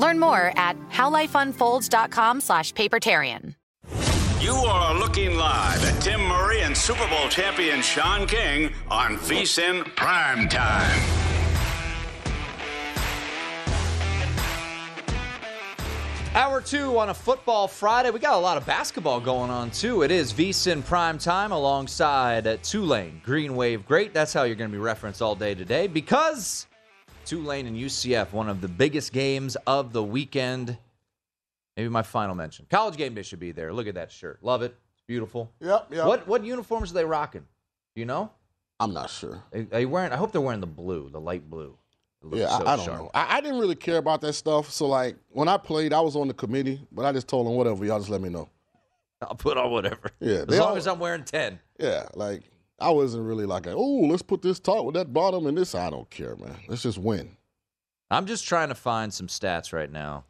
Learn more at howlifeunfolds.com slash papertarian. You are looking live at Tim Murray and Super Bowl champion Shaun King on VSIN Prime Time. Hour two on a football Friday. We got a lot of basketball going on too. It is VSIN prime time alongside Tulane Green Wave Great. That's how you're going to be referenced all day today because Tulane and UCF, one of the biggest games of the weekend. Maybe my final mention. College game day should be there. Look at that shirt. Love it. It's beautiful. Yep, yep. What what uniforms are they rocking? Do you know? I'm not sure. Are they wearing? I hope they're wearing the blue, the light blue. Yeah, so I, I, don't sharp. know. I, I, didn't really care about that stuff. So like when I played, I was on the committee, but I just told them whatever. Y'all just let me know. I'll put on whatever. Yeah, as long all, as I'm wearing ten. Yeah, like I wasn't really like, oh, let's put this top with that bottom and this. I don't care, man. Let's just win. I'm just trying to find some stats right now,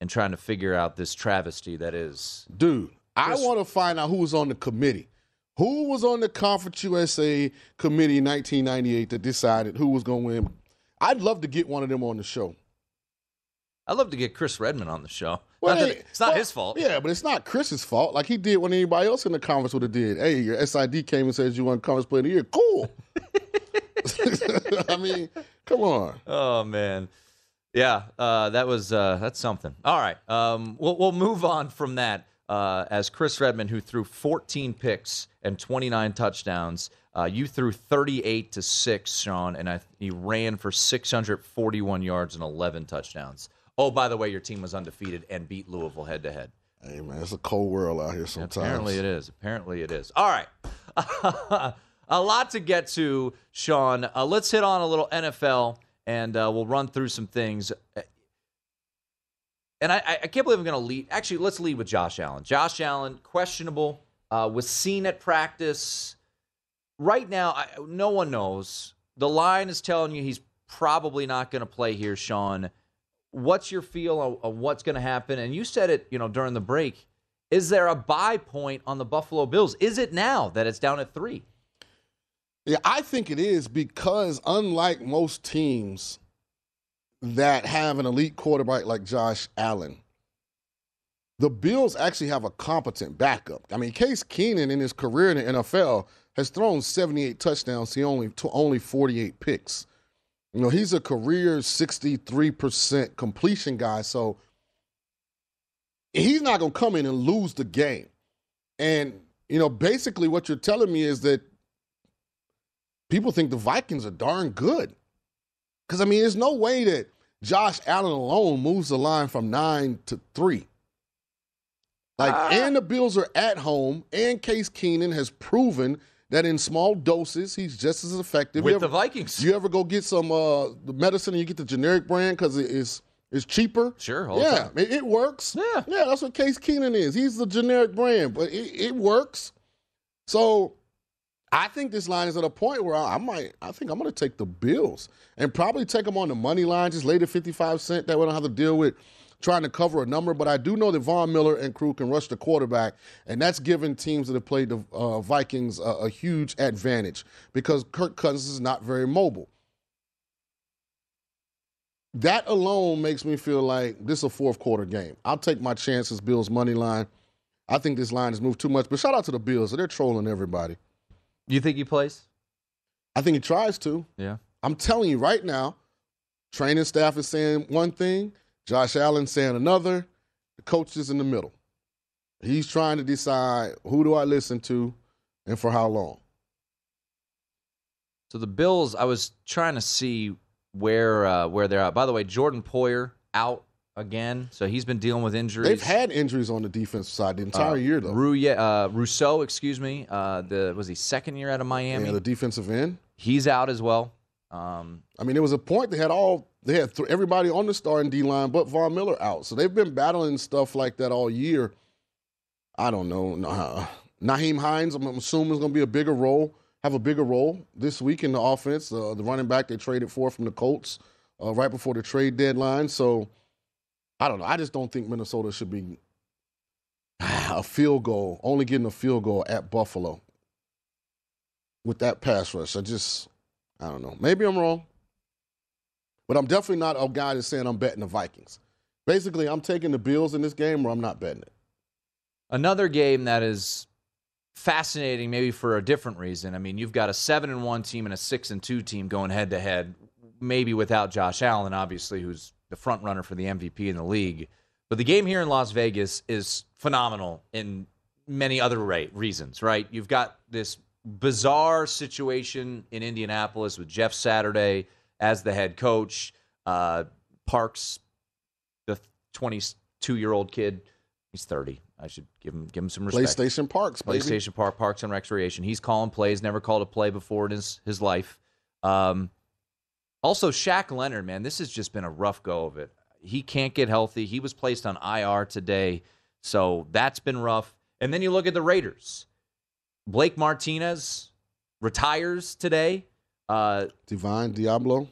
and trying to figure out this travesty that is. Dude, I want to find out who was on the committee. Who was on the Conference USA committee in 1998 that decided who was going to win I'd love to get one of them on the show. I'd love to get Chris Redman on the show. Well, not it's not well, his fault. Yeah, but it's not Chris's fault. Like he did when anybody else in the conference would have did. Hey, your SID came and says you want conference player of the year. Cool. I mean, come on. Oh man. Yeah, uh, that was uh, that's something. All right, um, we'll we'll move on from that. Uh, as Chris Redman, who threw 14 picks and 29 touchdowns, uh, you threw 38 to 6, Shaun, and I, he ran for 641 yards and 11 touchdowns. Oh, by the way, your team was undefeated and beat Louisville head to head. Hey, man, it's a cold world out here sometimes. apparently it is. Apparently it is. All right. a lot to get to, Shaun. Uh, let's hit on a little NFL and uh, we'll run through some things. And I, I can't believe I'm going to lead. Actually, let's lead with Josh Allen. Josh Allen, questionable, uh, was seen at practice right now, I, no one knows. The line is telling you he's probably not going to play here, Shaun. What's your feel of, of what's going to happen? And you said it, you know, during the break. Is there a buy point on the Buffalo Bills? Is it now that it's down at three? Yeah, I think it is because unlike most teams that have an elite quarterback like Josh Allen, the Bills actually have a competent backup. I mean, Case Keenum in his career in the NFL has thrown 78 touchdowns. He only to only 48 picks. You know, he's a career 63% completion guy. So he's not going to come in and lose the game. And, you know, basically what you're telling me is that people think the Vikings are darn good. Because, I mean, there's no way that Josh Allen alone moves the line from nine to three. Like, uh, and the Bills are at home, and Case Keenum has proven that in small doses he's just as effective. With You ever- the Vikings. You ever go get some uh, the medicine and you get the generic brand because it is it's cheaper? Sure, yeah, it, it works. Yeah. yeah, that's what Case Keenum is. He's the generic brand, but it, it works. So I think this line is at a point where I, I might, I think I'm going to take the Bills and probably take them on the money line, just lay the 55 cent. That way I don't have to deal with trying to cover a number. But I do know that Von Miller and crew can rush the quarterback, and that's given teams that have played the uh, Vikings a, a huge advantage because Kirk Cousins is not very mobile. That alone makes me feel like this is a fourth quarter game. I'll take my chances, Bills money line. I think this line has moved too much, but shout out to the Bills. They're trolling everybody. You think he plays? I think he tries to. Yeah. I'm telling you right now, training staff is saying one thing, Josh Allen saying another, the coach is in the middle. He's trying to decide who do I listen to and for how long. So the Bills, I was trying to see where uh, where they're at. By the way, Jordan Poyer out again, so he's been dealing with injuries. They've had injuries on the defensive side the entire Uh, year though. Rouye, uh, Rousseau, excuse me. Uh, the was he second year out of Miami? Yeah, the defensive end. He's out as well. Um, I mean, there was a point they had all they had th- everybody on the starting D line but Von Miller out, so they've been battling stuff like that all year. I don't know. Uh, Nyheim Hines, I'm assuming is going to be a bigger role, have a bigger role this week in the offense. Uh, the running back they traded for from the Colts uh, right before the trade deadline. So I don't know. I just don't think Minnesota should be a field goal, only getting a field goal at Buffalo with that pass rush. I just, I don't know. Maybe I'm wrong, but I'm definitely not a guy that's saying I'm betting the Vikings. Basically, I'm taking the Bills in this game, or I'm not betting it. Another game that is fascinating, maybe for a different reason. I mean, you've got a seven and one team and a six and two team going head to head, maybe without Josh Allen, obviously, who's the front runner for the MVP in the league. But the game here in Las Vegas is phenomenal in many other reasons, right? You've got this bizarre situation in Indianapolis with Jeff Saturday as the head coach, uh, Parks, the 22 year old kid. He's 30. I should give him give him some respect. PlayStation Parks, baby. PlayStation Park, Parks and Recreation. He's calling plays. Never called a play before in his his life. Um, also, Shaq Leonard, man, this has just been a rough go of it. He can't get healthy. He was placed on IR today, so that's been rough. And then you look at the Raiders. Blake Martinez retires today. Uh, Divine Deablo.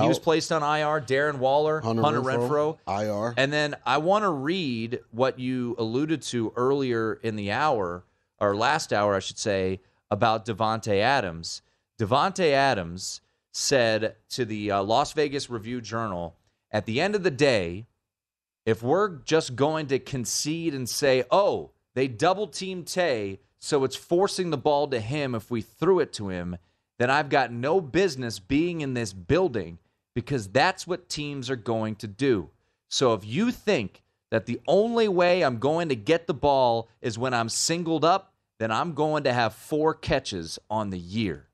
he was placed on IR. Darren Waller, Hunter, Hunter Renfrow, Renfrow, IR. and then I want to read what you alluded to earlier in the hour, or last hour, I should say, about Davante Adams. Davante Adams said to the uh, Las Vegas Review Journal, at the end of the day, if we're just going to concede and say, oh, they double team Tay, so it's forcing the ball to him if we threw it to him, then I've got no business being in this building because that's what teams are going to do. So if you think that the only way I'm going to get the ball is when I'm singled up, then I'm going to have four catches on the year.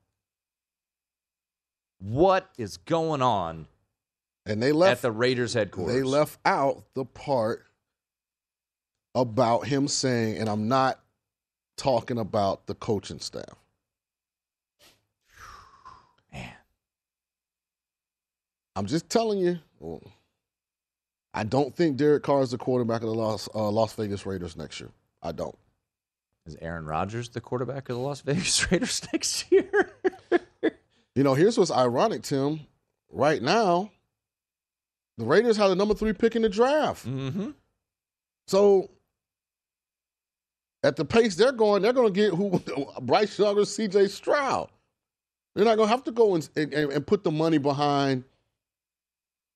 What is going on and they left at the Raiders headquarters? They left out the part about him saying, and I'm not talking about the coaching staff. Man. I'm just telling you. well, I don't think Derek Carr is the quarterback of the Las, uh, Las Vegas Raiders next year. I don't. Is Aaron Rodgers the quarterback of the Las Vegas Raiders next year? You know, here's what's ironic, Tim. Right now, the Raiders have the number three pick in the draft. mm-hmm. So at the pace they're going, they're going to get who Bryce Young or C.J. Stroud. They're not going to have to go and, and, and put the money behind,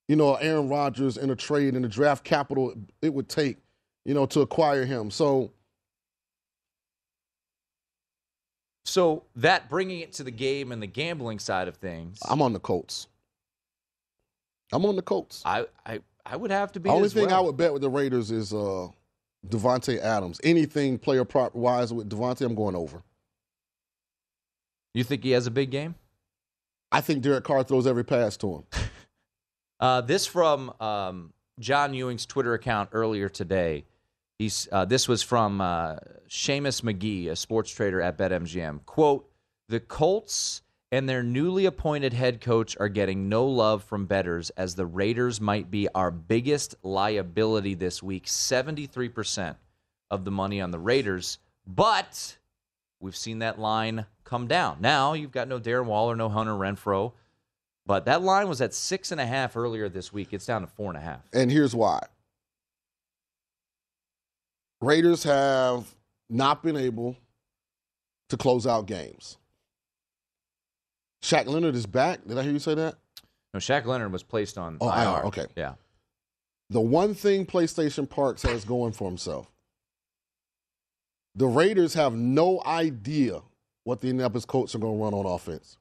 you know, Aaron Rodgers in a trade and the draft capital it would take, you know, to acquire him. So So that bringing it to the game and the gambling side of things, I'm on the Colts. I'm on the Colts. I I, I would have to be. The only thing well. I would bet with the Raiders is uh, Davante Adams. Anything player prop wise with Davante, I'm going over. You think he has a big game? I think Derek Carr throws every pass to him. Uh, this from um, John Ewing's Twitter account earlier today. He's uh, this was from uh, Seamus Magee, a sports trader at BetMGM. Quote: The Colts and their newly appointed head coach are getting no love from betters as the Raiders might be our biggest liability this week. Seventy three percent of the money on the Raiders, but we've seen that line come down. Now you've got no Darren Waller, no Hunter Renfrow. But that line was at six and a half earlier this week. It's down to four and a half. And here's why Raiders have not been able to close out games. Shaq Leonard is back. Did I hear you say that? No, Shaq Leonard was placed on Oh, IR. IR, okay. Yeah. The one thing PlayStation Parks has going for himself the Raiders have no idea what the Indianapolis Colts are going to run on offense.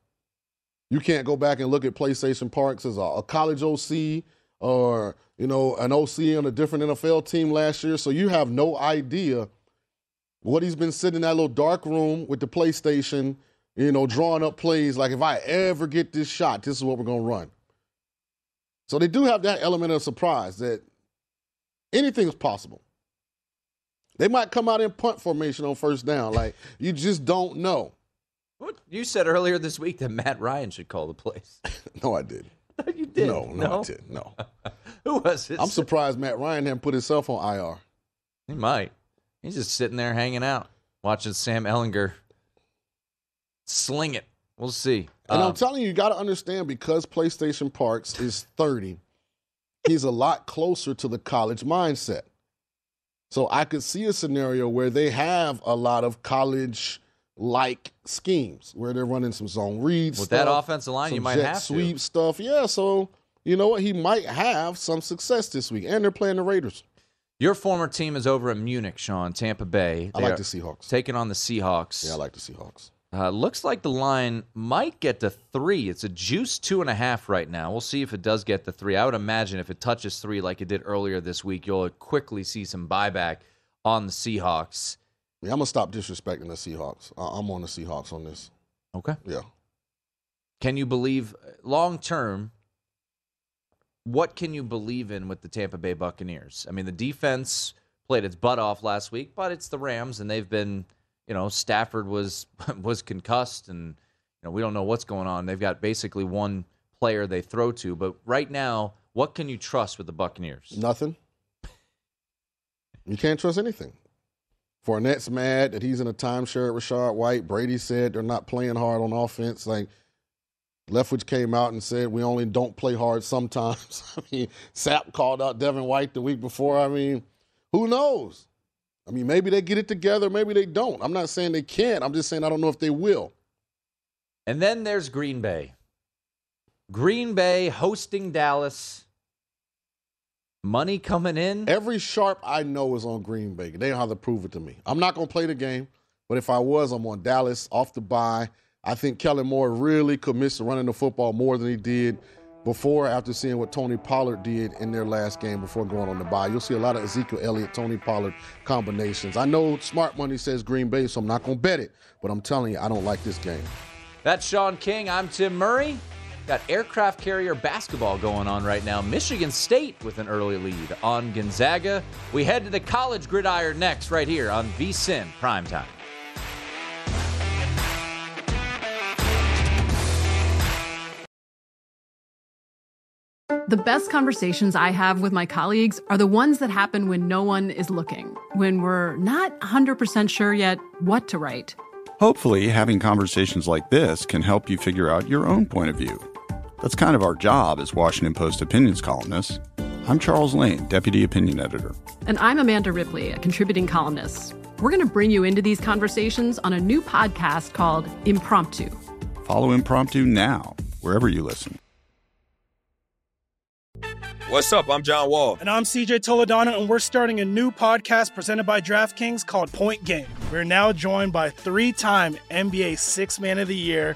You can't go back and look at PlayStation Parks as a, a college OC or you know an OC on a different NFL team last year, so you have no idea what he's been sitting in that little dark room with the PlayStation, you know, drawing up plays like if I ever get this shot, this is what we're to run. So they do have that element of surprise that anything is possible. They might come out in punt formation on first down. Like you just don't know. What you said earlier this week that Matt Ryan should call the plays. No, I didn't. you did. No, no, I didn't. No. Who was it? I'm surprised Matt Ryan hadn't put himself on IR. He might. He's just sitting there hanging out, watching Sam Ehlinger sling it. We'll see. And Um, I'm telling you, you got to understand because PlayStation Parks is 30, he's a lot closer to the college mindset. So I could see a scenario where they have a lot of college like schemes where they're running some zone reads. With that offensive line, you might have to. sweep stuff. Yeah, so you know what? He might have some success this week. And they're playing the Raiders. your former team is over in Munich, Shaun, Tampa Bay. I like the Seahawks. Taking on the Seahawks. Yeah, I like the Seahawks. Uh, looks like the line might get to three. It's a juice two and a half right now. We'll see if it does get to three. I would imagine if it touches three like it did earlier this week, you'll quickly see some buyback on the Seahawks. Yeah, I'm gonna stop disrespecting the Seahawks. I- I'm on the Seahawks on this. Okay. Yeah. Can you believe long term? What can you believe in with the Tampa Bay Buccaneers? I mean, the defense played its butt off last week, but it's the Rams, and they've been, you know, Stafford was was concussed, and you know we don't know what's going on. They've got basically one player they throw to, but right now, what can you trust with the Buccaneers? Nothing. You can't trust anything. Fournette's mad that he's in a timeshare at Rachaad White. Brady said they're not playing hard on offense. Like Leftwich came out and said we only don't play hard sometimes. I mean, Sapp called out Devin White the week before. I mean, who knows? I mean, maybe they get it together, maybe they don't. I'm not saying they can't. I'm just saying I don't know if they will. And then there's Green Bay. Green Bay hosting Dallas. Money coming in. Every sharp I know is on Green Bay. They don't have to prove it to me. I'm not going to play the game, but if I was, I'm on Dallas off the bye. I think Kellen Moore really commits to running the football more than he did before after seeing what Tony Pollard did in their last game before going on the bye. You'll see a lot of Ezekiel Elliott, Tony Pollard combinations. I know smart money says Green Bay, so I'm not going to bet it, but I'm telling you, I don't like this game. That's Shaun King. I'm Tim Murray. Got aircraft carrier basketball going on right now. Michigan State with an early lead on Gonzaga. We head to the college gridiron next, right here on VSIN Primetime. The best conversations I have with my colleagues are the ones that happen when no one is looking, when we're not 100% sure yet what to write. Hopefully, having conversations like this can help you figure out your own point of view. That's kind of our job as Washington Post opinions columnists. I'm Charles Lane, Deputy Opinion Editor. And I'm Amanda Ripley, a contributing columnist. We're going to bring you into these conversations on a new podcast called Impromptu. Follow Impromptu now, wherever you listen. What's up? I'm John Wall. And I'm CJ Toledano, and we're starting a new podcast presented by DraftKings called Point Game. We're now joined by three time NBA Six Man of the Year,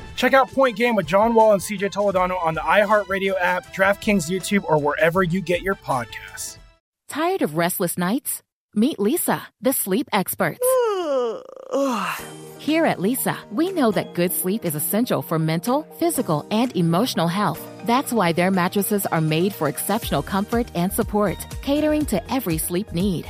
Check out Point Game with John Wall and CJ Toledano on the iHeartRadio app, DraftKings YouTube, or wherever you get your podcasts. Tired of restless nights? Meet Leesa, the sleep experts. Here at Leesa, we know that good sleep is essential for mental, physical, and emotional health. That's why their mattresses are made for exceptional comfort and support, catering to every sleep need.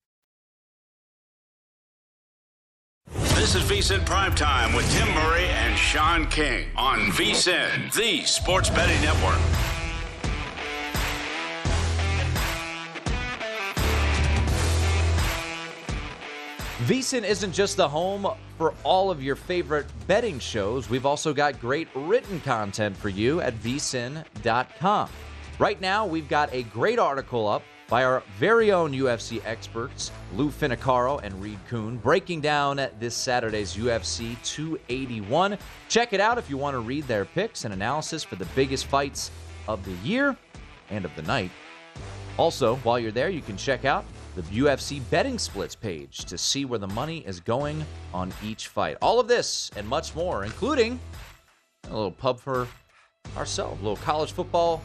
This is VSIN Primetime with Tim Murray and Shaun King on VSIN, the sports betting network. VSIN isn't just the home for all of your favorite betting shows. We've also got great written content for you at vsin.com. Right now, we've got a great article up by our very own UFC experts, Lou Finocchiaro and Reed Kuhn, breaking down this Saturday's UFC 281. Check it out if you want to read their picks and analysis for the biggest fights of the year and of the night. Also, while you're there, you can check out the UFC betting splits page to see where the money is going on each fight. All of this and much more, including a little pub for ourselves, a little college football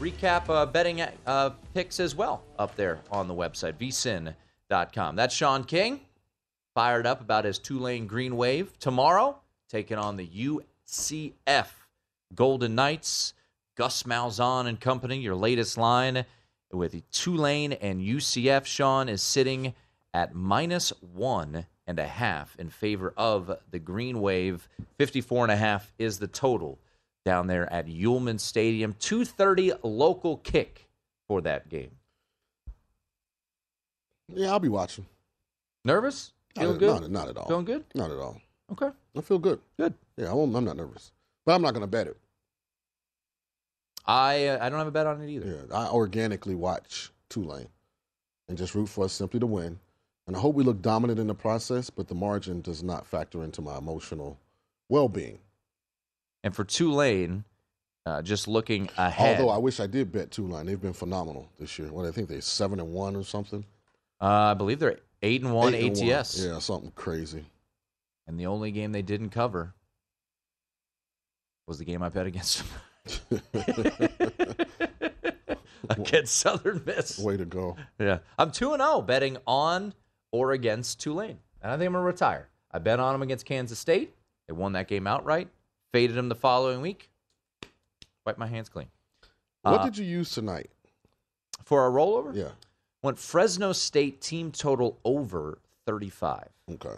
recap uh, betting uh, picks as well up there on the website, vsin.com. That's Shaun King, fired up about his Tulane Green Wave tomorrow, taking on the UCF Golden Knights. Gus Malzahn and company, your latest line with Tulane and UCF. Shaun is sitting at minus one and a half in favor of the Green Wave. 54 and a half is the total down there at Yulman Stadium. 2:30 local kick for that game. Yeah, I'll be watching. Nervous? Not, Feeling at- good? Not, not at all. Feeling good? Not at all. Okay. I feel good. Good. Yeah, I won't, I'm not nervous, but I'm not going to bet it. I uh, I don't have a bet on it either. Yeah, I organically watch Tulane and just root for us simply to win. And I hope we look dominant in the process, but the margin does not factor into my emotional well-being. And for Tulane, uh, just looking ahead. Although I wish I did bet Tulane, they've been phenomenal this year. What I think they're seven and one or something. Uh, I believe they're eight and one Eight and one. ATS. Yeah, something crazy. And the only game they didn't cover was the game I bet against them. against Southern Miss. Way to go. Yeah. I'm 2 and 0 betting on or against Tulane. And I think I'm going to retire. I bet on them against Kansas State. They won that game outright. Faded him the following week. Wipe my hands clean. What Uh, did you use tonight? For a rollover? Yeah. Went Fresno State team total over 35. Okay.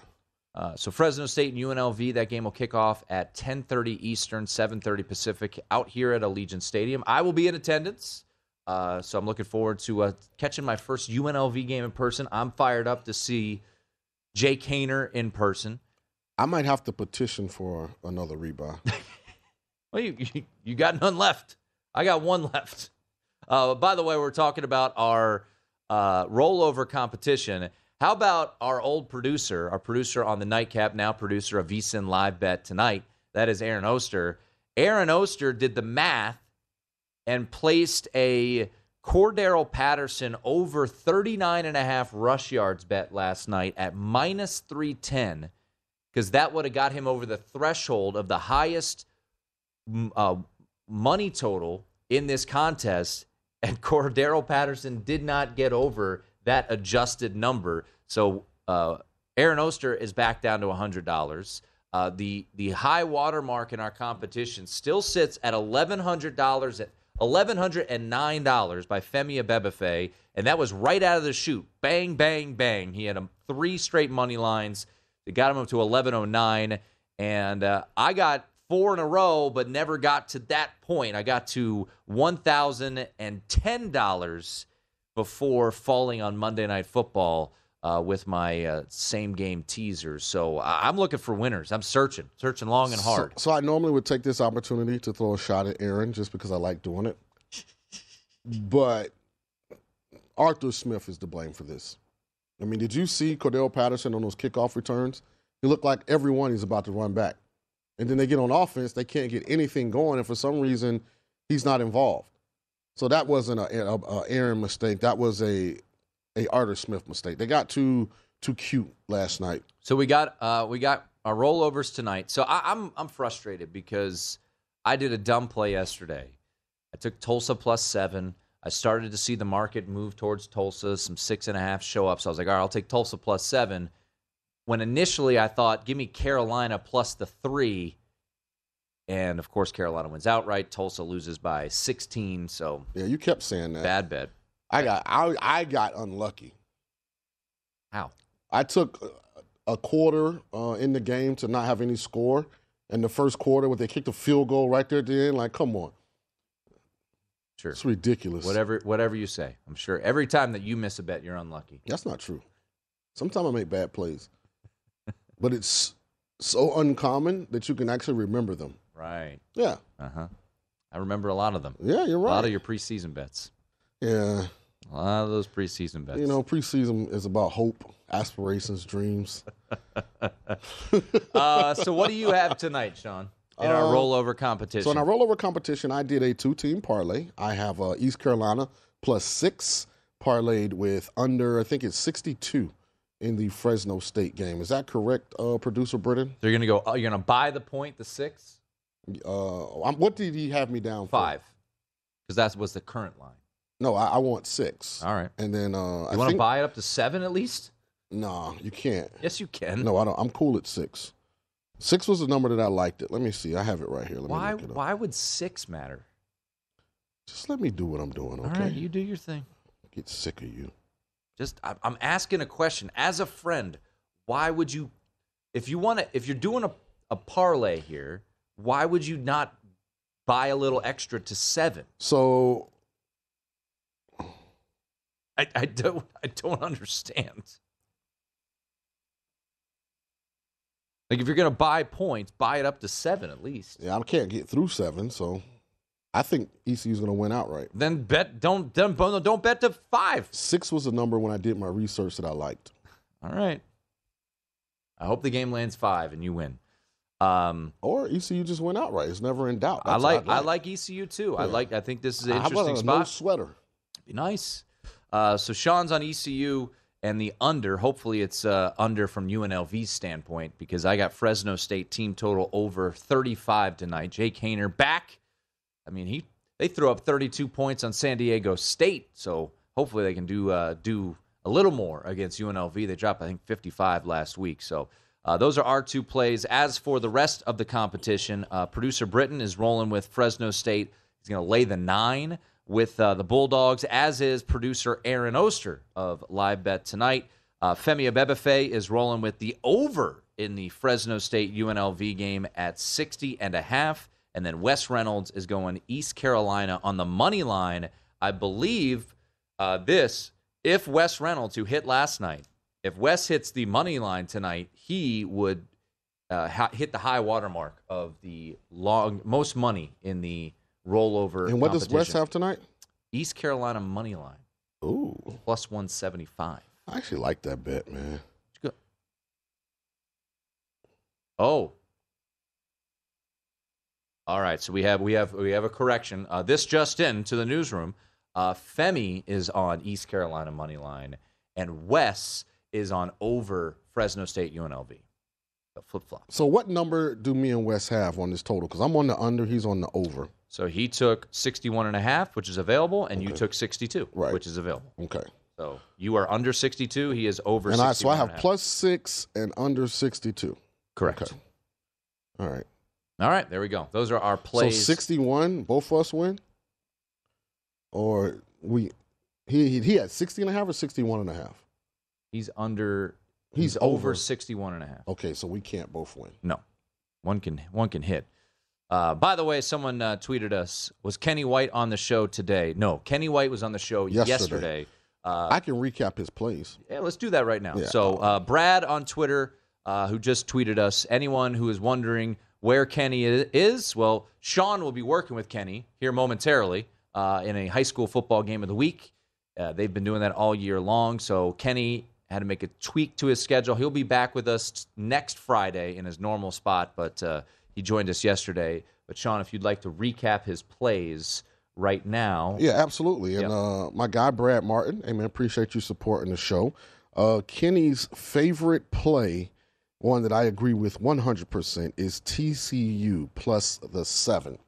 Uh, so Fresno State and UNLV, that game will kick off at 10:30 Eastern, 7:30 Pacific, out here at Allegiant Stadium. I will be in attendance, uh, so I'm looking forward to uh, catching my first UNLV game in person. I'm fired up to see Jake Haener in person. I might have to petition for another rebuy. Well, you, you got none left. I got one left. Uh, by the way, we're talking about our uh, rollover competition. How about our old producer, our producer on the nightcap, now producer of VSIN Live Bet tonight? That is Aaron Oster. Aaron Oster did the math and placed a Cordarrelle Patterson over 39 and a half rush yards bet last night at minus 310 because that would have got him over the threshold of the highest uh, money total in this contest, and Cordarrelle Patterson did not get over that adjusted number. So uh, Aaron Oster is back down to hundred dollars. Uh, the the high water mark in our competition still sits at eleven hundred dollars at eleven hundred and nine dollars by Femi Abebefe, and that was right out of the chute. Bang, bang, bang. He had um, three straight money lines. It got him up to eleven oh nine, and uh, I got four in a row, but never got to that point. I got to one thousand and ten dollars before falling on Monday Night Football uh, with my uh, same game teasers. So I- I'm looking for winners. I'm searching, searching long and hard. So, so I normally would take this opportunity to throw a shot at Aaron just because I like doing it. But Arthur Smith is to blame for this. I mean, did you see Cordarrelle Patterson on those kickoff returns? He looked like everyone he's about to run back. And then they get on offense, they can't get anything going, and for some reason, he's not involved. So that wasn't a, a, a Aaron mistake. That was a a Arthur Smith mistake. They got too too cute last night. So we got uh, we got our rollovers tonight. So I, I'm I'm frustrated because I did a dumb play yesterday. I took Tulsa plus seven. I started to see the market move towards Tulsa, some six and a half show ups. I was like, all right, I'll take Tulsa plus seven. When initially I thought, give me Carolina plus the three. And of course, Carolina wins outright. Tulsa loses by 16. So Yeah, you kept saying that. bad bet. I got I I got unlucky. How? I took a- a quarter uh, in the game to not have any score in the first quarter when they kicked a field goal right there at the end. Like, come on. Sure. It's ridiculous. Whatever whatever you say. I'm sure every time that you miss a bet, you're unlucky. That's not true. Sometimes I make bad plays, but it's so uncommon that you can actually remember them. Right. Yeah. Uh huh. I remember a lot of them. Yeah, you're right. A lot of your preseason bets. Yeah. A lot of those preseason bets. You know, preseason is about hope, aspirations, dreams. uh, so what do you have tonight, Shaun? In our Uh, rollover competition. So in our rollover competition, I did a two-team parlay. I have uh, East Carolina plus six parlayed with under, I think it's 62 in the Fresno State game. Is that correct, uh, producer Britton? So you're gonna go. Oh, you're gonna buy the point, the six, Uh, I'm- what did he have me down for? five, because that was the current line. No, I, I want six. All right. And then uh, I You want to buy it up to seven at least? Nah, you can't. Yes, you can. No, I don't. I'm cool at six. Six was the number that I liked it. Let me see. I have it right here. Let me Why? look it up. Why would six matter? Just let me do what I'm doing, okay? All right, you do your thing. Get sick of you. Just I- I'm asking a question as a friend. Why would you, if you want to, if you're doing a, a parlay here, why would you not buy a little extra to seven? So I, I don't I don't understand. Like if you're gonna buy points, buy it up to seven at least. Yeah, I can't get through seven, so I think ECU's going to win outright. Then bet don't don't don't bet to five. Six was the number when I did my research that I liked. All right. I hope the game lands five and you win. Um, or ECU just went outright. It's never in doubt. I That's like, I like ECU too. I like. I think this is an How about interesting a no spot. sweater? Be nice. Uh, so Shaun's on ECU, and the under. Hopefully, it's uh, under from UNLV's standpoint because I got Fresno State team total over 35 tonight. Jake Haener back. I mean, he they threw up 32 points on San Diego State, so hopefully they can do uh, do a little more against UNLV. They dropped, I think, 55 last week. So uh, those are our two plays. As for the rest of the competition, uh, producer Britton is rolling with Fresno State. He's going to lay the nine with uh, the Bulldogs, as is producer Aaron Oster of Live Bet tonight. Uh, Femi Abebefe is rolling with the over in the Fresno State UNLV game at 60 and a half. And then Wes Reynolds is going East Carolina on the money line. I believe uh, this, if Wes Reynolds, who hit last night, if Wes hits the money line tonight, he would uh, ha- hit the high watermark of the long most money in the rollover. And what does Wes competition. have tonight? East Carolina money line. Ooh. Plus 175. I actually like that bet, man. Oh. All right, so we have we have we have a correction. Uh, this just in to the newsroom. Uh, Femi is on East Carolina money line, and Wes is on over Fresno State UNLV. Flip flop. So what number do me and Wes have on this total? Because I'm on the under, he's on the over. So he took 61 and a half, which is available, and you took 62, Right. which is available. Okay. So you are under 62. He is over. and I so 61 I have plus six and under 62. Correct. Okay. All right. All right, there we go. Those are our plays. So 61, both of us win? Or we he he, he had 60 and a half or 61 and a half? He's under. He's He's, over over. 61 and a half. Okay, so we can't both win. No, one can one can hit. Uh, by the way, someone uh, tweeted us: Was Kenny White on the show today? No, Kenny White was on the show Yesterday. yesterday. Uh, I can recap his plays. yeah, let's do that right now. Yeah. So, uh, Brad on Twitter, uh, who just tweeted us, anyone who is wondering where Kenny is, well, Shaun will be working with Kenny here momentarily uh, in a high school football game of the week. Uh, they've been doing that all year long. So, Kenny had to make a tweak to his schedule. He'll be back with us next Friday in his normal spot, but uh, he joined us yesterday. But, Shaun, if you'd like to recap his plays right now. Yeah, absolutely. And uh, my guy Brad Martin, hey man, appreciate you supporting the show. Uh, Kenny's favorite play, one that I agree with 100%, is TCU plus the seven.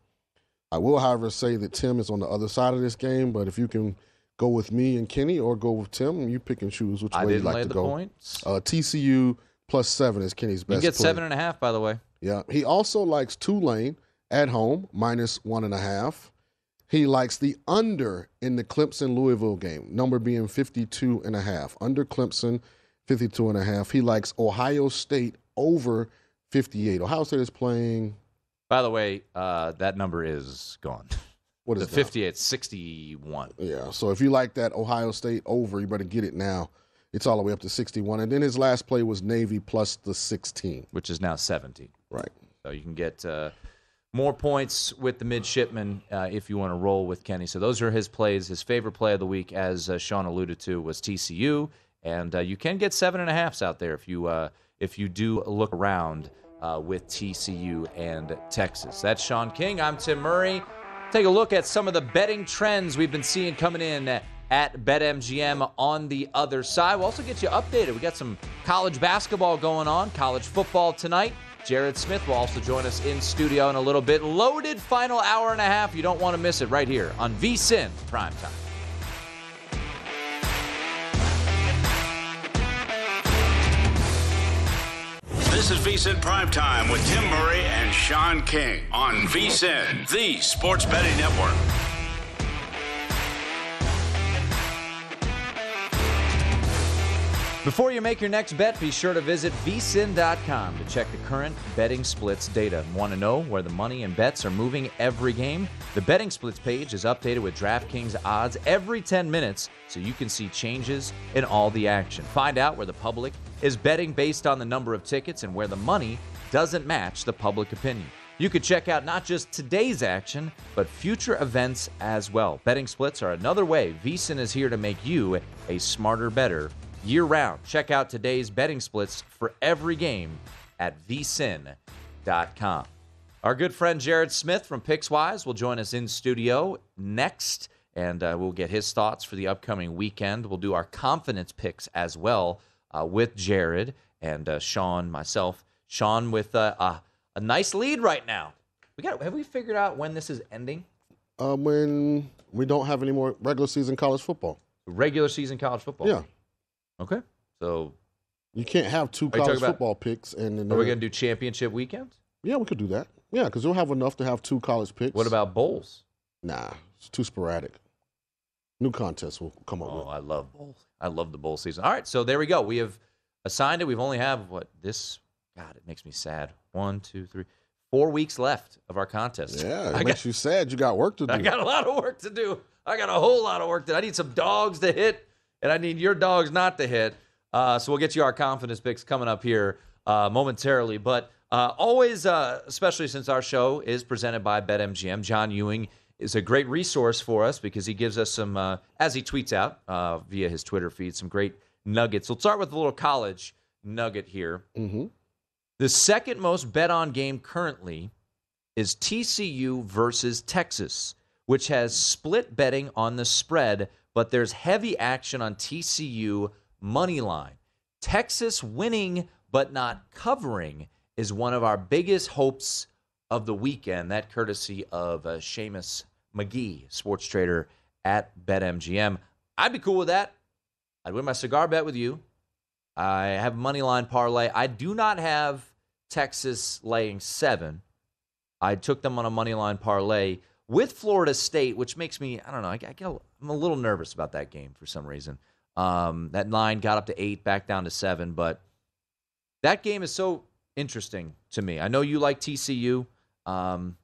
I will, however, say that Tim is on the other side of this game, but if you can go with me and Kenny or go with Tim, you pick and choose which I way you'd like to the go. points. Uh, TCU plus seven is Kenny's You best. can get play. seven and a half, by the way. Yeah. He also likes Tulane at home, minus one and a half. He likes the under in the Clemson Louisville game, number being 52 and a half. Under Clemson, 52 and a half. He likes Ohio State over 58. Ohio State is playing. By the way, uh, that number is gone. What is the 58? 61. Yeah. So if you like that Ohio State over, you better get it now. It's all the way up to 61. And then his last play was Navy plus the 16. Which is now 17. Right. So you can get uh, more points with the midshipman uh, if you want to roll with Kenny. So those are his plays. His favorite play of the week, as uh, Shaun alluded to, was TCU, and uh, you can get seven and a halfs out there if you uh, if you do look around uh, with TCU and Texas. That's Shaun King. I'm Tim Murray. Take a look at some of the betting trends we've been seeing coming in at BetMGM on the other side. We'll also get you updated. We got some college basketball going on, college football tonight. Jared Smith will also join us in studio in a little bit. Loaded final hour and a half. You don't want to miss it right here on VSIN Primetime. This is VSIN Primetime with Tim Murray and Shaun King on VSIN, the sports betting network. Before you make your next bet, be sure to visit vsin.com to check the current betting splits data. Want to know where the money and bets are moving every game? The betting splits page is updated with DraftKings odds every 10 minutes so you can see changes in all the action. Find out where the public is betting based on the number of tickets and where the money doesn't match the public opinion. You could check out not just today's action, but future events as well. Betting splits are another way VSIN is here to make you a smarter, better year round. Check out today's betting splits for every game at vsin.com. Our good friend Jared Smith from PicksWise will join us in studio next. and uh, we'll get his thoughts for the upcoming weekend. We'll do our confidence picks as well uh, with Jared and uh, Shaun, myself. Shaun with uh, a, a nice lead right now. We got. Have we figured out when this is ending? Uh, when we don't have any more regular season college football. Regular season college football. Yeah. Okay. So You can't have two college about- football picks and then are we going to do championship weekends? Yeah, we could do that. Yeah, because we'll have enough to have two college picks. What about bowls? Nah, it's too sporadic. New contests will come up Oh, with. I love bowls. I love the bowl season. All right, so there we go. We have assigned it. We've only have what this. God, it makes me sad. One, two, three, four weeks left of our contest. Yeah, it I makes got, you sad. You got work to do. I got a lot of work to do. I got a whole lot of work to. Do. I need some dogs to hit, and I need your dogs not to hit. Uh, so we'll get you our confidence picks coming up here uh, momentarily. But uh, always, uh, especially since our show is presented by BetMGM, John Ewing is a great resource for us because he gives us some, uh, as he tweets out uh, via his Twitter feed, some great nuggets. We'll start with a little college nugget here. Mm-hmm. The second most bet on game currently is TCU versus Texas, which has split betting on the spread, but there's heavy action on TCU money line. Texas winning but not covering is one of our biggest hopes of the weekend. That courtesy of uh, Seamus Magee, sports trader at BetMGM. I'd be cool with that. I'd win my cigar bet with you. I have money line parlay. I do not have Texas laying seven. I took them on a money line parlay with Florida State, which makes me I don't know. I, I get a, I'm a little nervous about that game for some reason. Um, that line got up to eight, back down to seven, but that game is so interesting to me. I know you like TCU. Um,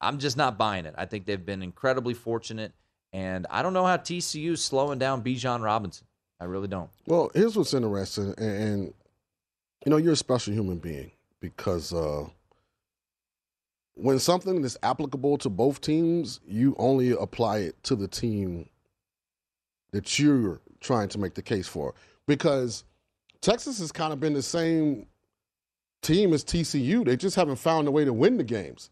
I'm just not buying it. I think they've been incredibly fortunate, and I don't know how TCU is slowing down Bijan Robinson. I really don't. Well, here's what's interesting, and, and you know, you're a special human being because uh, when something is applicable to both teams, you only apply it to the team that you're trying to make the case for. Because Texas has kind of been the same team as TCU. They just haven't found a way to win the games.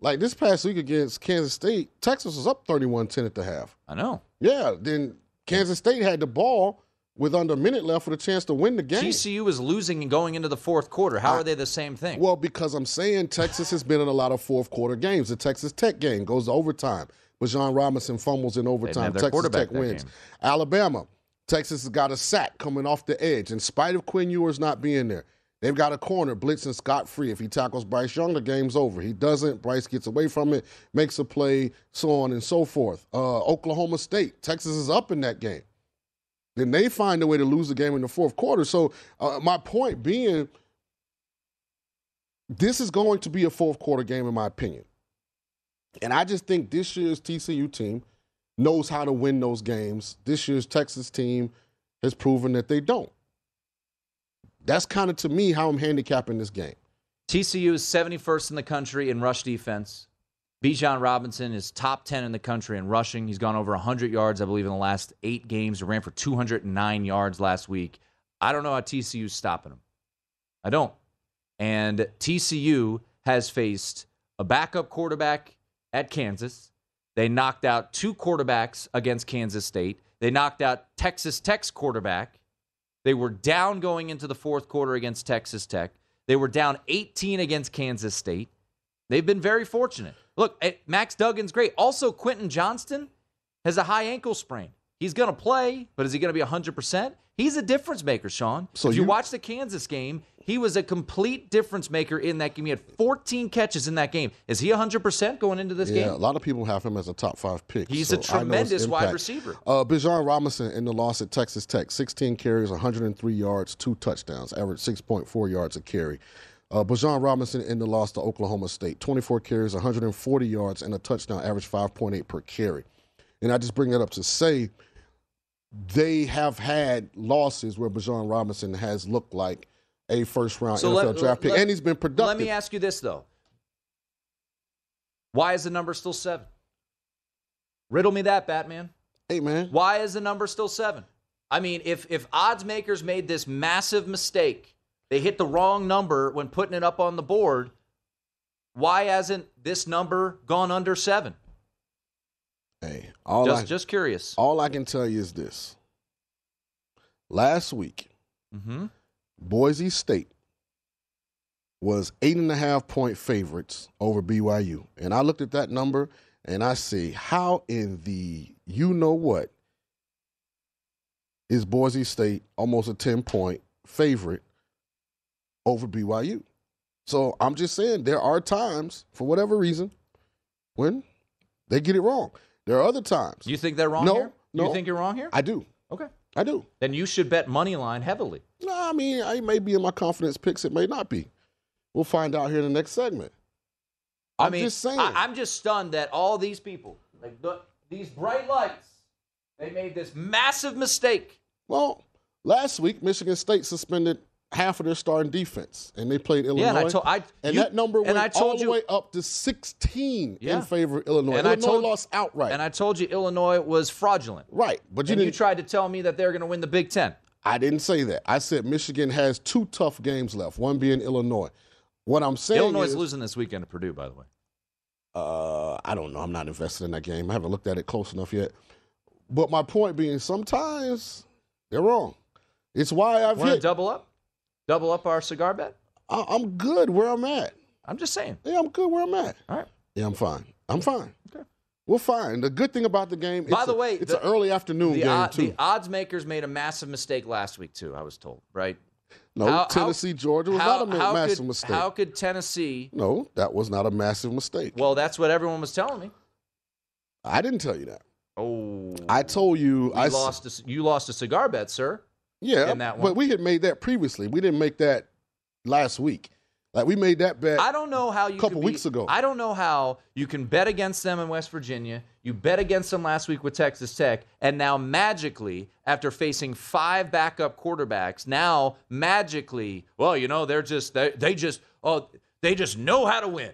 Like this past week against Kansas State, Texas was up 31 10 at the half. I know. Yeah, then Kansas State had the ball with under a minute left with a chance to win the game. TCU is losing and going into the fourth quarter. How are they the same thing? Well, because I'm saying Texas has been in a lot of fourth quarter games. The Texas Tech game goes to overtime. Bijan Robinson fumbles in overtime. Texas Tech wins. game. Alabama, Texas has got a sack coming off the edge. In spite of Quinn Ewers not being there, they've got a corner blitzing Scott free. If he tackles Bryce Young, the game's over. He doesn't. Bryce gets away from it, makes a play, so on and so forth. Uh, Oklahoma State, Texas is up in that game then they find a way to lose the game in the fourth quarter. So uh, my point being, this is going to be a fourth quarter game in my opinion, and I just think this year's TCU team knows how to win those games. This year's Texas team has proven that they don't. That's kind of to me how I'm handicapping this game. TCU is 71st in the country in rush defense. Bijan Robinson is top 10 in the country in rushing. He's gone over 100 yards, I believe, in the last eight games. He ran for 209 yards last week. I don't know how TCU's stopping him. I don't. And TCU has faced a backup quarterback at Kansas. They knocked out two quarterbacks against Kansas State. They knocked out Texas Tech's quarterback. They were down going into the fourth quarter against Texas Tech. They were down 18 against Kansas State. They've been very fortunate. Look, eh, Max Duggan's great. Also, Quentin Johnston has a high ankle sprain. He's going to play, but is he going to be 100%? He's a difference maker, Shaun. So if you, you- watch the Kansas game, he was a complete difference maker in that game. He had 14 catches in that game. Is he 100% going into this game? yeah, game? a lot of people have him as a top five pick. He's so a I know his tremendous wide receiver. Uh, Bijan Robinson in the loss at Texas Tech, 16 carries, 103 yards, two touchdowns, average 6.4 yards a carry. Uh, Bijan Robinson in the loss to Oklahoma State, 24 carries, 140 yards, and a touchdown, average 5.8 per carry. And I just bring that up to say they have had losses where Bijan Robinson has looked like a first round So NFL let- draft pick, let- and he's been productive. Let me ask you this, though. Why is the number still seven? Riddle me that, Batman. Hey, man. Why is the number still seven? I mean, if if odds makers made this massive mistake, they hit the wrong number when putting it up on the board. Why hasn't this number gone under seven? Hey, all just I, just curious. all I can tell you is this. Last week, Mm-hmm. Boise State was eight and a half point favorites over BYU. And I looked at that number and I say, how in the you know what is Boise State almost a 10 point favorite over BYU? So I'm just saying there are times, for whatever reason, when they get it wrong. There are other times. You think they're wrong No, here? no. You think you're wrong here? I do. Okay. I do. Then you should bet money line heavily. No, I mean, I may be in my confidence picks. It may not be. We'll find out here in the next segment. I I'm mean, just saying. I, am just stunned that all these people, like the, these bright lights, they made this massive mistake. Well, last week Michigan State suspended half of their starting defense, and they played Illinois. Yeah, and I told- I- and you- that number went I told all the you- way up to 16 Yeah. in favor of Illinois. And I Illinois told- lost outright. And I told you Illinois was fraudulent. right, but you and you tried to tell me that they're going to win the Big Ten. I didn't say that. I said Michigan has two tough games left. One being Illinois. What I'm saying Illinois is, losing this weekend to Purdue, by the way. Uh, I don't know. I'm not invested in that game. I haven't looked at it close enough yet. But my point being, sometimes they're wrong. It's why I've Want to hit. double up? Double up our cigar bet? I- I'm good where I'm at. I'm just saying. Yeah, I'm good where I'm at. All right. Yeah, I'm fine. I'm fine. Okay. We're fine. The good thing about the game, By the a- way, it's the- an early afternoon The, game too. the odds makers made a massive mistake last week too. I was told, right? no, how- Tennessee, Georgia was how, not a ma- massive could, mistake. How could Tennessee? no, that was not a massive mistake. Well, that's what everyone was telling me. I didn't tell you that. Oh, I told you you I lost. A, you lost a cigar bet, sir. Yeah, in that one. but we had made that previously. We didn't make that last week. Like we made that bet. I don't know how you a couple be- weeks ago. I don't know how you can bet against them in West Virginia. You bet against them last week with Texas Tech, and now magically, after facing five backup quarterbacks, now magically, well, you know, they're just they, they just oh they just know how to win.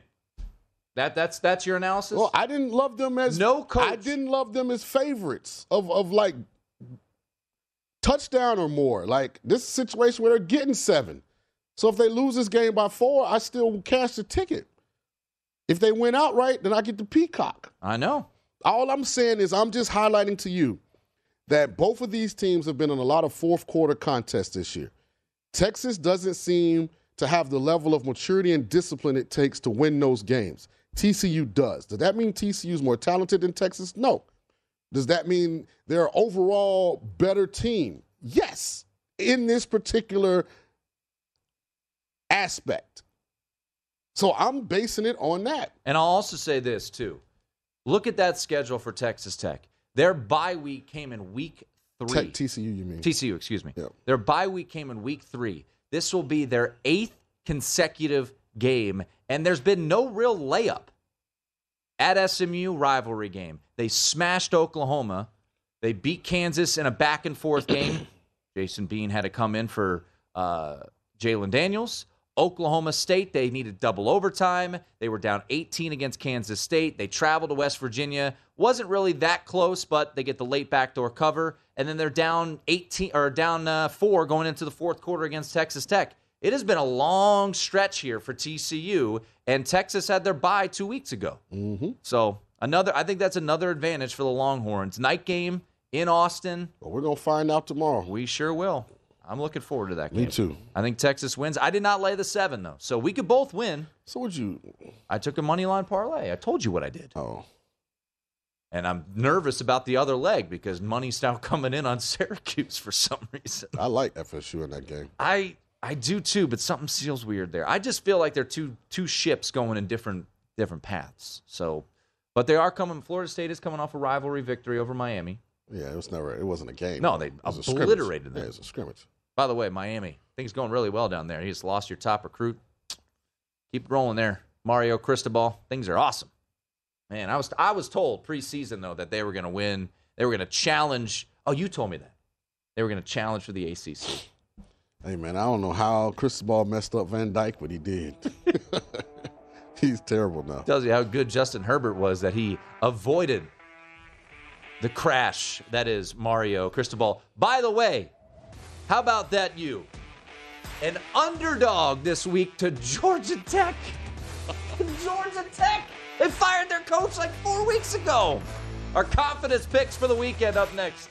That that's that's your analysis. Well, I didn't love them as No coach. I didn't love them as favorites of of like touchdown or more. Like this is a situation where they're getting seven. So if they lose this game by four, I still cash the ticket. If they win outright, then I get the peacock. I know. All I'm saying is I'm just highlighting to you that both of these teams have been in a lot of fourth quarter contests this year. Texas doesn't seem to have the level of maturity and discipline it takes to win those games. TCU does. Does that mean TCU is more talented than Texas? No. Does that mean they're an overall better team? Yes, in this particular aspect. So I'm basing it on that. And I'll also say this too. Look at that schedule for Texas Tech. Their bye week came in week three. Tech TCU, you mean? TCU, excuse me. Yep. Their bye week came in week three. This will be their eighth consecutive game, and there's been no real layup. At SMU rivalry game, they smashed Oklahoma. They beat Kansas in a back and forth game. Jason Bean had to come in for uh, Jalen Daniels. Oklahoma State, they needed double overtime. They were down 18 against Kansas State. They traveled to West Virginia. Wasn't really that close, but they get the late backdoor cover. And then they're down 18 or down uh, four going into the fourth quarter against Texas Tech. It has been a long stretch here for TCU, and Texas had their bye two weeks ago. Mm-hmm. So another, I think that's another advantage for the Longhorns. Night game in Austin. But we're gonna find out tomorrow. We sure will. I'm looking forward to that game. Me too. I think Texas wins. I did not lay the seven though, so we could both win. So would you? I took a money line parlay. I told you what I did. Oh. And I'm nervous about the other leg because money's now coming in on Syracuse for some reason. I like FSU in that game. I I do too, but something feels weird there. I just feel like they're two two ships going in different different paths. So, but they are coming. Florida State is coming off a rivalry victory over Miami. Yeah, it was never. It wasn't a game. No, they It was a obliterated them. Yeah, it was a scrimmage. By the way, Miami, things going really well down there. You just lost your top recruit. Keep rolling there, Mario Cristobal. Things are awesome. Man, I was I was told preseason though that they were going to win. They were going to challenge. Oh, you told me that they were going to challenge for the ACC. Hey man, I don't know how Cristobal messed up Van Dyke, but he did. He's terrible now. Tells you how good Justin Herbert was that he avoided the crash that is Mario Cristobal. By the way, how about that you? An underdog this week to Georgia Tech. Georgia Tech. They fired their coach like four weeks ago. Our confidence picks for the weekend up next.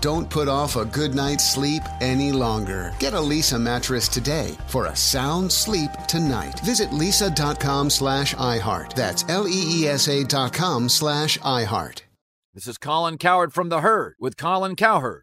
Don't put off a good night's sleep any longer. Get a Leesa mattress today for a sound sleep tonight. Visit leesa.com slash iHeart. That's L-E-E-S-A dot com slash iHeart. This is Colin Cowherd from The Herd with Colin Cowherd.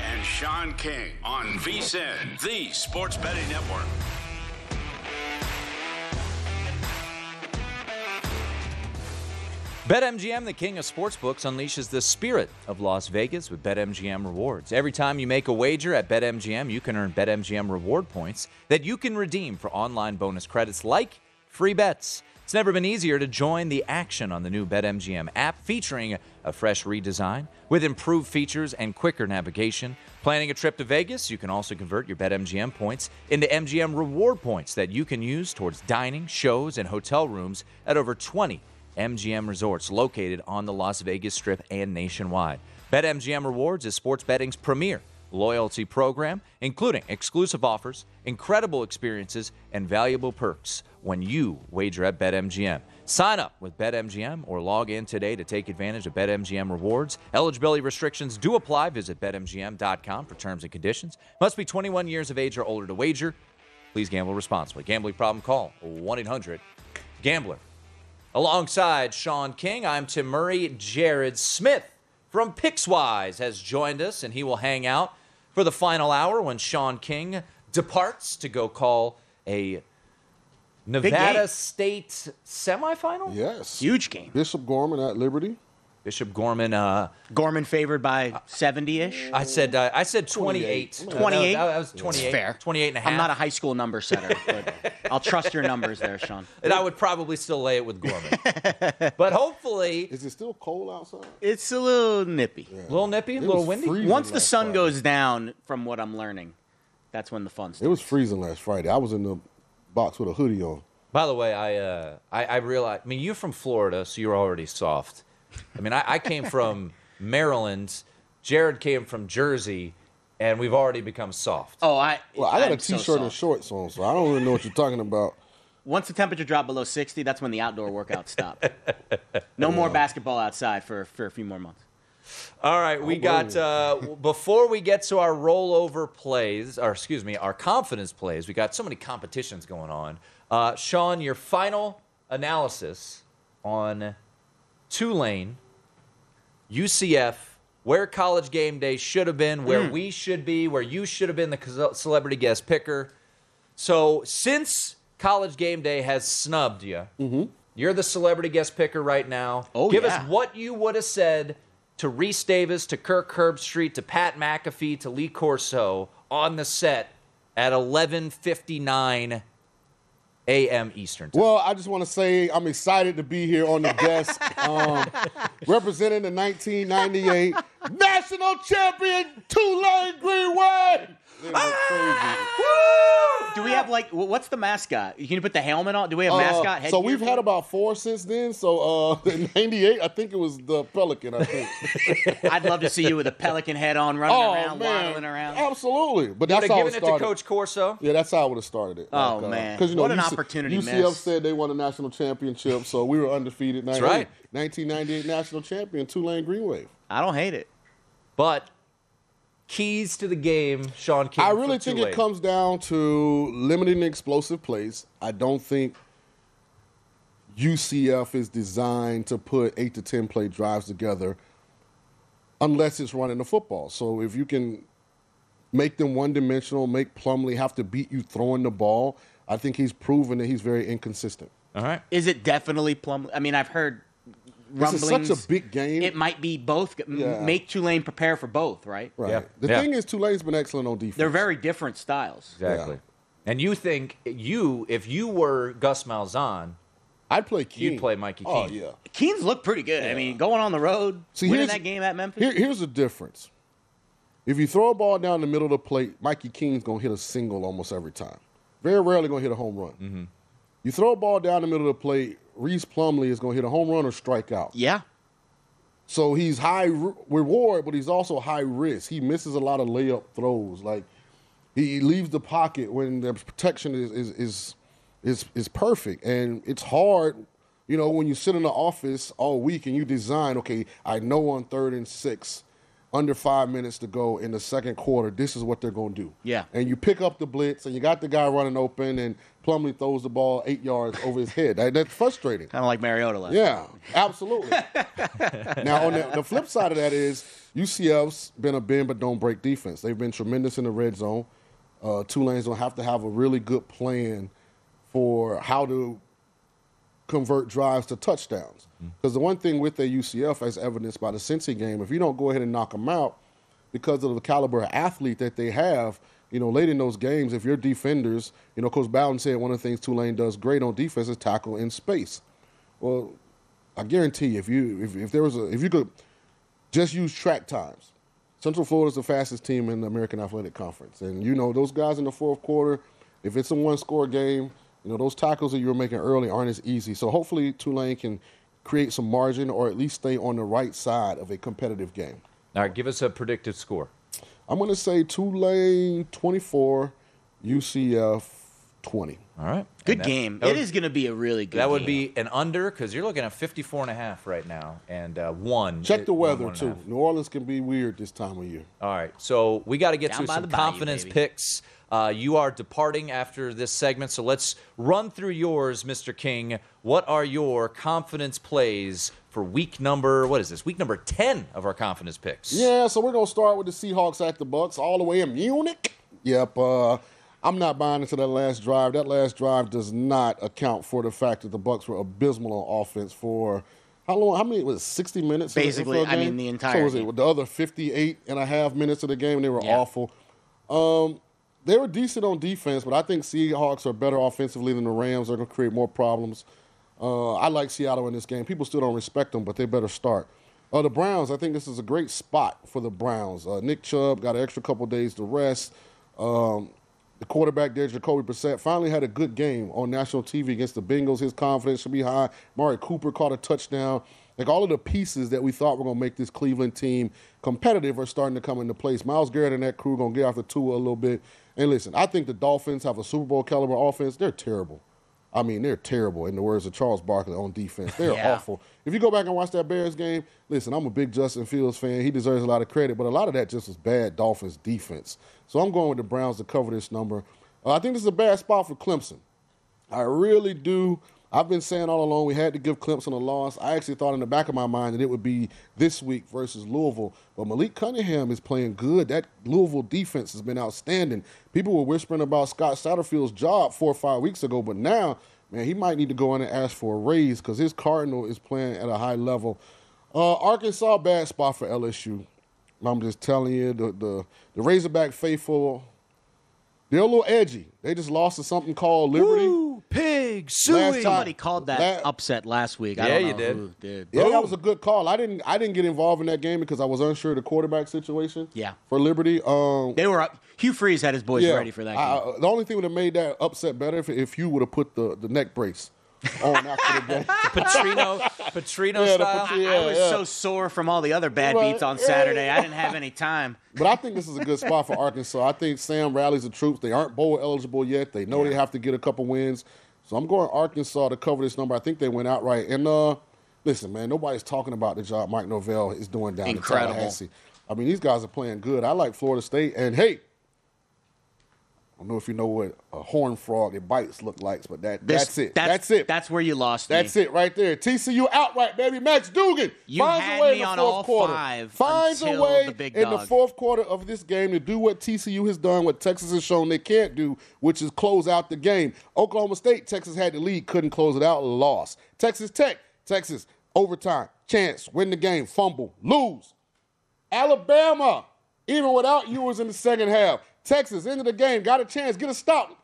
Shaun King on VSIN, the sports betting network. BetMGM, the king of sportsbooks, unleashes the spirit of Las Vegas with BetMGM rewards. Every time you make a wager at BetMGM, you can earn BetMGM reward points that you can redeem for online bonus credits like free bets. It's never been easier to join the action on the new BetMGM app featuring a fresh redesign with improved features and quicker navigation. Planning a trip to Vegas, you can also convert your BetMGM points into MGM reward points that you can use towards dining, shows, and hotel rooms at over 20 MGM resorts located on the Las Vegas Strip and nationwide. BetMGM Rewards is sports betting's premier loyalty program, including exclusive offers, incredible experiences, and valuable perks when you wager at BetMGM. Sign up with BetMGM or log in today to take advantage of BetMGM rewards. Eligibility restrictions do apply. Visit BetMGM.com for terms and conditions. Must be 21 years of age or older to wager. Please gamble responsibly. Gambling problem call 1 800 Gambler. Alongside Shaun King, I'm Tim Murray. Jared Smith from Pickswise has joined us, and he will hang out for the final hour when Shaun King departs to go call a Nevada. State semifinal. Yes. Huge game. Bishop Gorman at Liberty. Bishop Gorman. Uh, Gorman favored by 70-ish. I said uh, I said 28. 28. That, that was 28. That's fair. 28 and a half. I'm not a high school number setter, but I'll trust your numbers there, Shaun. and I would probably still lay it with Gorman. but hopefully, Is it still cold outside? It's a little nippy. a little nippy, a little windy. Once the sun Friday. goes down, from what I'm learning, that's when the fun starts. It was freezing last Friday. I was in the box with a hoodie on. By the way, I uh, I, I realize. I mean, you're from Florida, so you're already soft. I mean, I, I came from Maryland. Jared came from Jersey, and we've already become soft. Oh, I. Well, I got I'm a so t-shirt and shorts on, so I don't really know what you're talking about. Once the temperature dropped below 60, that's when the outdoor workouts stop. no more basketball outside for, for a few more months. All right, we got uh, before we get to our rollover plays, or excuse me, our confidence plays. We got so many competitions going on. Uh, Shaun, your final analysis on Tulane, UCF, where College Game Day should have been, where Mm. we should be, where you should have been the celebrity guest picker. So since College Game Day has snubbed you, you're the celebrity guest picker right now. Oh, Give yeah. us what you would have said to Rece Davis, to Kirk Herbstreit, to Pat McAfee, to Lee Corso on the set at 11:59 a.m. Eastern time. Well, I just want to say I'm excited to be here on the desk, um, representing the 1998 national champion Tulane Green Wave. They crazy. Do we have like wh- what's the mascot? You can put the helmet on. Do we have Uh, mascot? so we've for had about four since then. So uh, in '98, I think it was the Pelican. I think. I'd love to see you with a pelican head on, running oh around, man, waddling around. absolutely. But You that's would've how given it it to started. Coach Corso. Yeah, that's how I would have started it. Oh, Like, uh, you know, What an UC opportunity UCF miss. said they won a national championship, so we were undefeated. That's right. 1998 national champion Tulane Green Wave. I don't hate it. But keys to the game, Shaun King. I really think Tulane. it comes down to limiting the explosive plays. I don't think UCF is designed to put eight to ten play drives together unless it's running the football. So if you can make them one dimensional, make Plumlee have to beat you throwing the ball, I think he's proven that he's very inconsistent. All right. Is it definitely Plum? I mean, I've heard This is such a big game. It might be both. Yeah. Make Tulane prepare for both, right? Right. The Yeah. thing is, Tulane's been excellent on defense. They're very different styles. Exactly. And you think you, if you were Gus Malzahn, I'd play Keene. You'd play Mikey Oh, yeah. Keene's look pretty good. I mean, going on the road, See, winning here's- that game at Memphis. Here, here's the difference. If you throw a ball down the middle of the plate, Mikey Keene's gonna hit a single almost every time. Very rarely gonna hit a home run. Mm-hmm. You throw a ball down the middle of the plate, Rhys Plumlee is gonna hit a home run or strike out. Yeah. So he's high re- reward, but he's also high risk. He misses a lot of layup throws. Like he leaves the pocket when the protection is is is is, is perfect, and it's hard. You know, when you sit in the office all week and you design, okay, I know on third and six, under five minutes to go in the second quarter, this is what they're going to do. Yeah. And you pick up the blitz, and you got the guy running open, and Plumlee throws the ball eight yards over his head. That, that's frustrating. Kind of like Mariota last Yeah, absolutely. now, on the, the flip side of that is UCF's been a bend but don't break defense. They've been tremendous in the red zone. Uh, Tulane's gonna have to have a really good plan for how to convert drives to touchdowns. Because the one thing with the UCF, as evidenced by the Cincy game, if you don't go ahead and knock them out because of the caliber of athlete that they have, you know, late in those games, if your defenders, you know, Coach Bowden said one of the things Tulane does great on defense is tackle in space. Well, I guarantee you, if you if, if there was a if you could just use track times, Central Florida's the fastest team in the American Athletic Conference, and you know those guys in the fourth quarter, if it's a one score game, you know those tackles that you were making early aren't as easy. So hopefully Tulane can create some margin or at least stay on the right side of a competitive game. All right, give us a predicted score. I'm going to say Tulane 24, UCF 20. All right. Good that- game. that would- is going to be a really good game. That game. would be an under because you're looking at 54 and a half right now, and uh, one. Check the weather, one and a too. New Orleans can be weird this time of year. All right, so we got to get Down to by some the bayou, confidence baby. picks. Uh, you are departing after this segment, so let's run through yours, Mr. King. What are your confidence plays for week number? What is this? Week number 10 of our confidence picks. Yeah, so we're gonna start with the Seahawks at the Bucks, all the way in Munich. Yep. Uh, I'm not buying into that last drive. That last drive does not account for the fact that the Bucks were abysmal on offense for how long? How many was it? 60 minutes? of the Basically, I mean, game? the So entire was it game. the other 58 and a half minutes of the game? They were awful. Um, they were decent on defense, but I think Seahawks are better offensively than the Rams. They're going to create more problems. Uh, I like Seattle in this game. People still don't respect them, but they better start. Uh, the Browns, I think this is a great spot for the Browns. Uh, Nick Chubb got an extra couple days to rest. Um, the quarterback there, Jacoby Brissett, finally had a good game on national TV against the Bengals. His confidence should be high. Mari Cooper caught a touchdown. Like all of the pieces that we thought were going to make this Cleveland team competitive are starting to come into place. Myles Garrett and that crew going to get off the tour a little bit. And listen, I think the Dolphins have a Super Bowl caliber offense. They're terrible. I mean, they're terrible, in the words of Charles Barkley on defense. They're Yeah. awful. If you go back and watch that Bears game, listen, I'm a big Justin Fields fan. He deserves a lot of credit, but a lot of that just was bad Dolphins defense. So I'm going with the Browns to cover this number. Uh, I think this is a bad spot for Clemson. I really do. I've been saying all along we had to give Clemson a loss. I actually thought in the back of my mind that it would be this week versus Louisville. But Malik Cunningham is playing good. That Louisville defense has been outstanding. People were whispering about Scott Satterfield's job four or five weeks ago, but now, man, he might need to go in and ask for a raise because his Cardinal is playing at a high level. Uh, Arkansas, bad spot for LSU. I'm just telling you, the the, the Razorback faithful, they're a little edgy. They just lost to something called Liberty. pig, Last time- Somebody called that La- upset last week. I Yeah, don't you did. who did. Yeah, that was a good call. I didn't I didn't get involved in that game because I was unsure of the quarterback situation. Yeah. For Liberty. Um They were up. Hugh Freeze had his boys yeah, ready for that game. I- I- the only thing would have made that upset better if, if you would have put the, the neck brace on after the game. Petrino, Petrino Yeah, the style. Patri- I was yeah. so sore from all the other bad Right. beats on Saturday. I didn't have any time. But I think this is a good spot for Arkansas. I think Sam rallies the troops. They aren't bowl eligible yet. They know they have to get a couple wins. So I'm going Arkansas to cover this number. I think they went out right. And uh, listen, man, nobody's talking about the job Mike Norvell is doing down Incredible. in Tallahassee. I mean, these guys are playing good. I like Florida State. And hey, I don't know if you know what a horn frog it bites look like, but that This- that's it. That's, That's, it. That's where you lost That's me. it right there. TCU outright, baby. Max Duggan You finds a way in the fourth quarter. finds a way the in the fourth quarter of this game to do what TCU has done, what Texas has shown they can't do, which is close out the game. Oklahoma State, Texas had the lead, couldn't close it out, lost. Texas Tech, Texas overtime, chance, win the game, fumble, lose. Alabama, even without you, was in the second half. Texas into the game, got a chance, get a stop.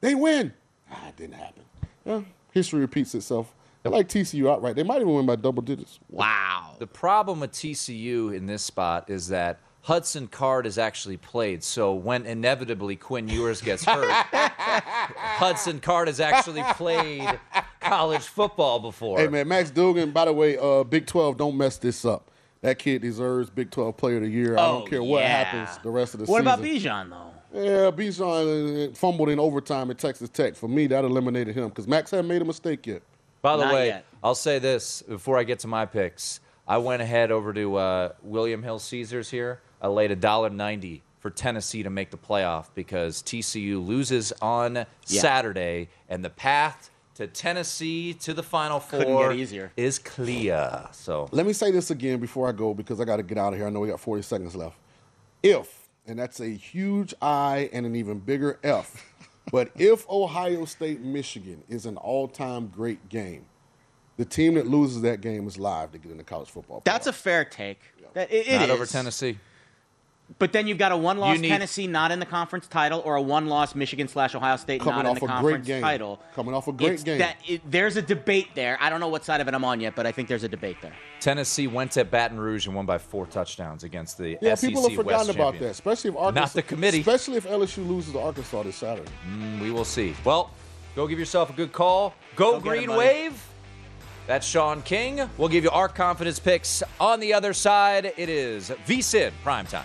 They win. Ah, it didn't happen. Yeah, history repeats itself. They like TCU outright. They might even win by double digits. Wow. The problem with TCU in this spot is that Hudson Card is actually played. So when inevitably Quinn Ewers gets hurt, Hudson Card has actually played college football before. Hey man, Max Duggan. By the way, uh, Big Twelve, don't mess this up. That kid deserves Big Twelve Player of the Year. I Oh, don't care what yeah. happens the rest of the What season. What about Bijan though? Yeah, Bijan uh, fumbled in overtime at Texas Tech. For me, that eliminated him because Max hadn't made a mistake yet. By the Not way, yet. I'll say this before I get to my picks. I went ahead over to uh, William Hill Caesars here. I laid a dollar ninety for Tennessee to make the playoff because TCU loses on Yeah. Saturday, and the path to Tennessee to the Final Four get easier. is clear. So Let me say this again before I go because I got to get out of here. I know we got 40 seconds left. If, and that's a huge I and an even bigger F, but if Ohio State Michigan is an all time great game, the team that loses that game is live to get into college football. That's a fair take. That- It, it not over. Tennessee. But then you've got a one-loss need- Tennessee not in the conference title, or a one-loss Michigan slash Ohio State Coming not in off the a great conference game. title. Coming off a great It's game. That, it, there's a debate there. I don't know what side of it I'm on yet, but I think there's a debate there. Tennessee went to Baton Rouge and won by four touchdowns against the Yeah, SEC people have forgotten West about champion. that, especially if Arkansas. Not the committee. Especially if LSU loses to Arkansas this Saturday. Mm, we will see. Well, go give yourself a good call. Go, Go get Green it, buddy. Wave. That's Shaun King. We'll give you our confidence picks on the other side. It is VSIN primetime.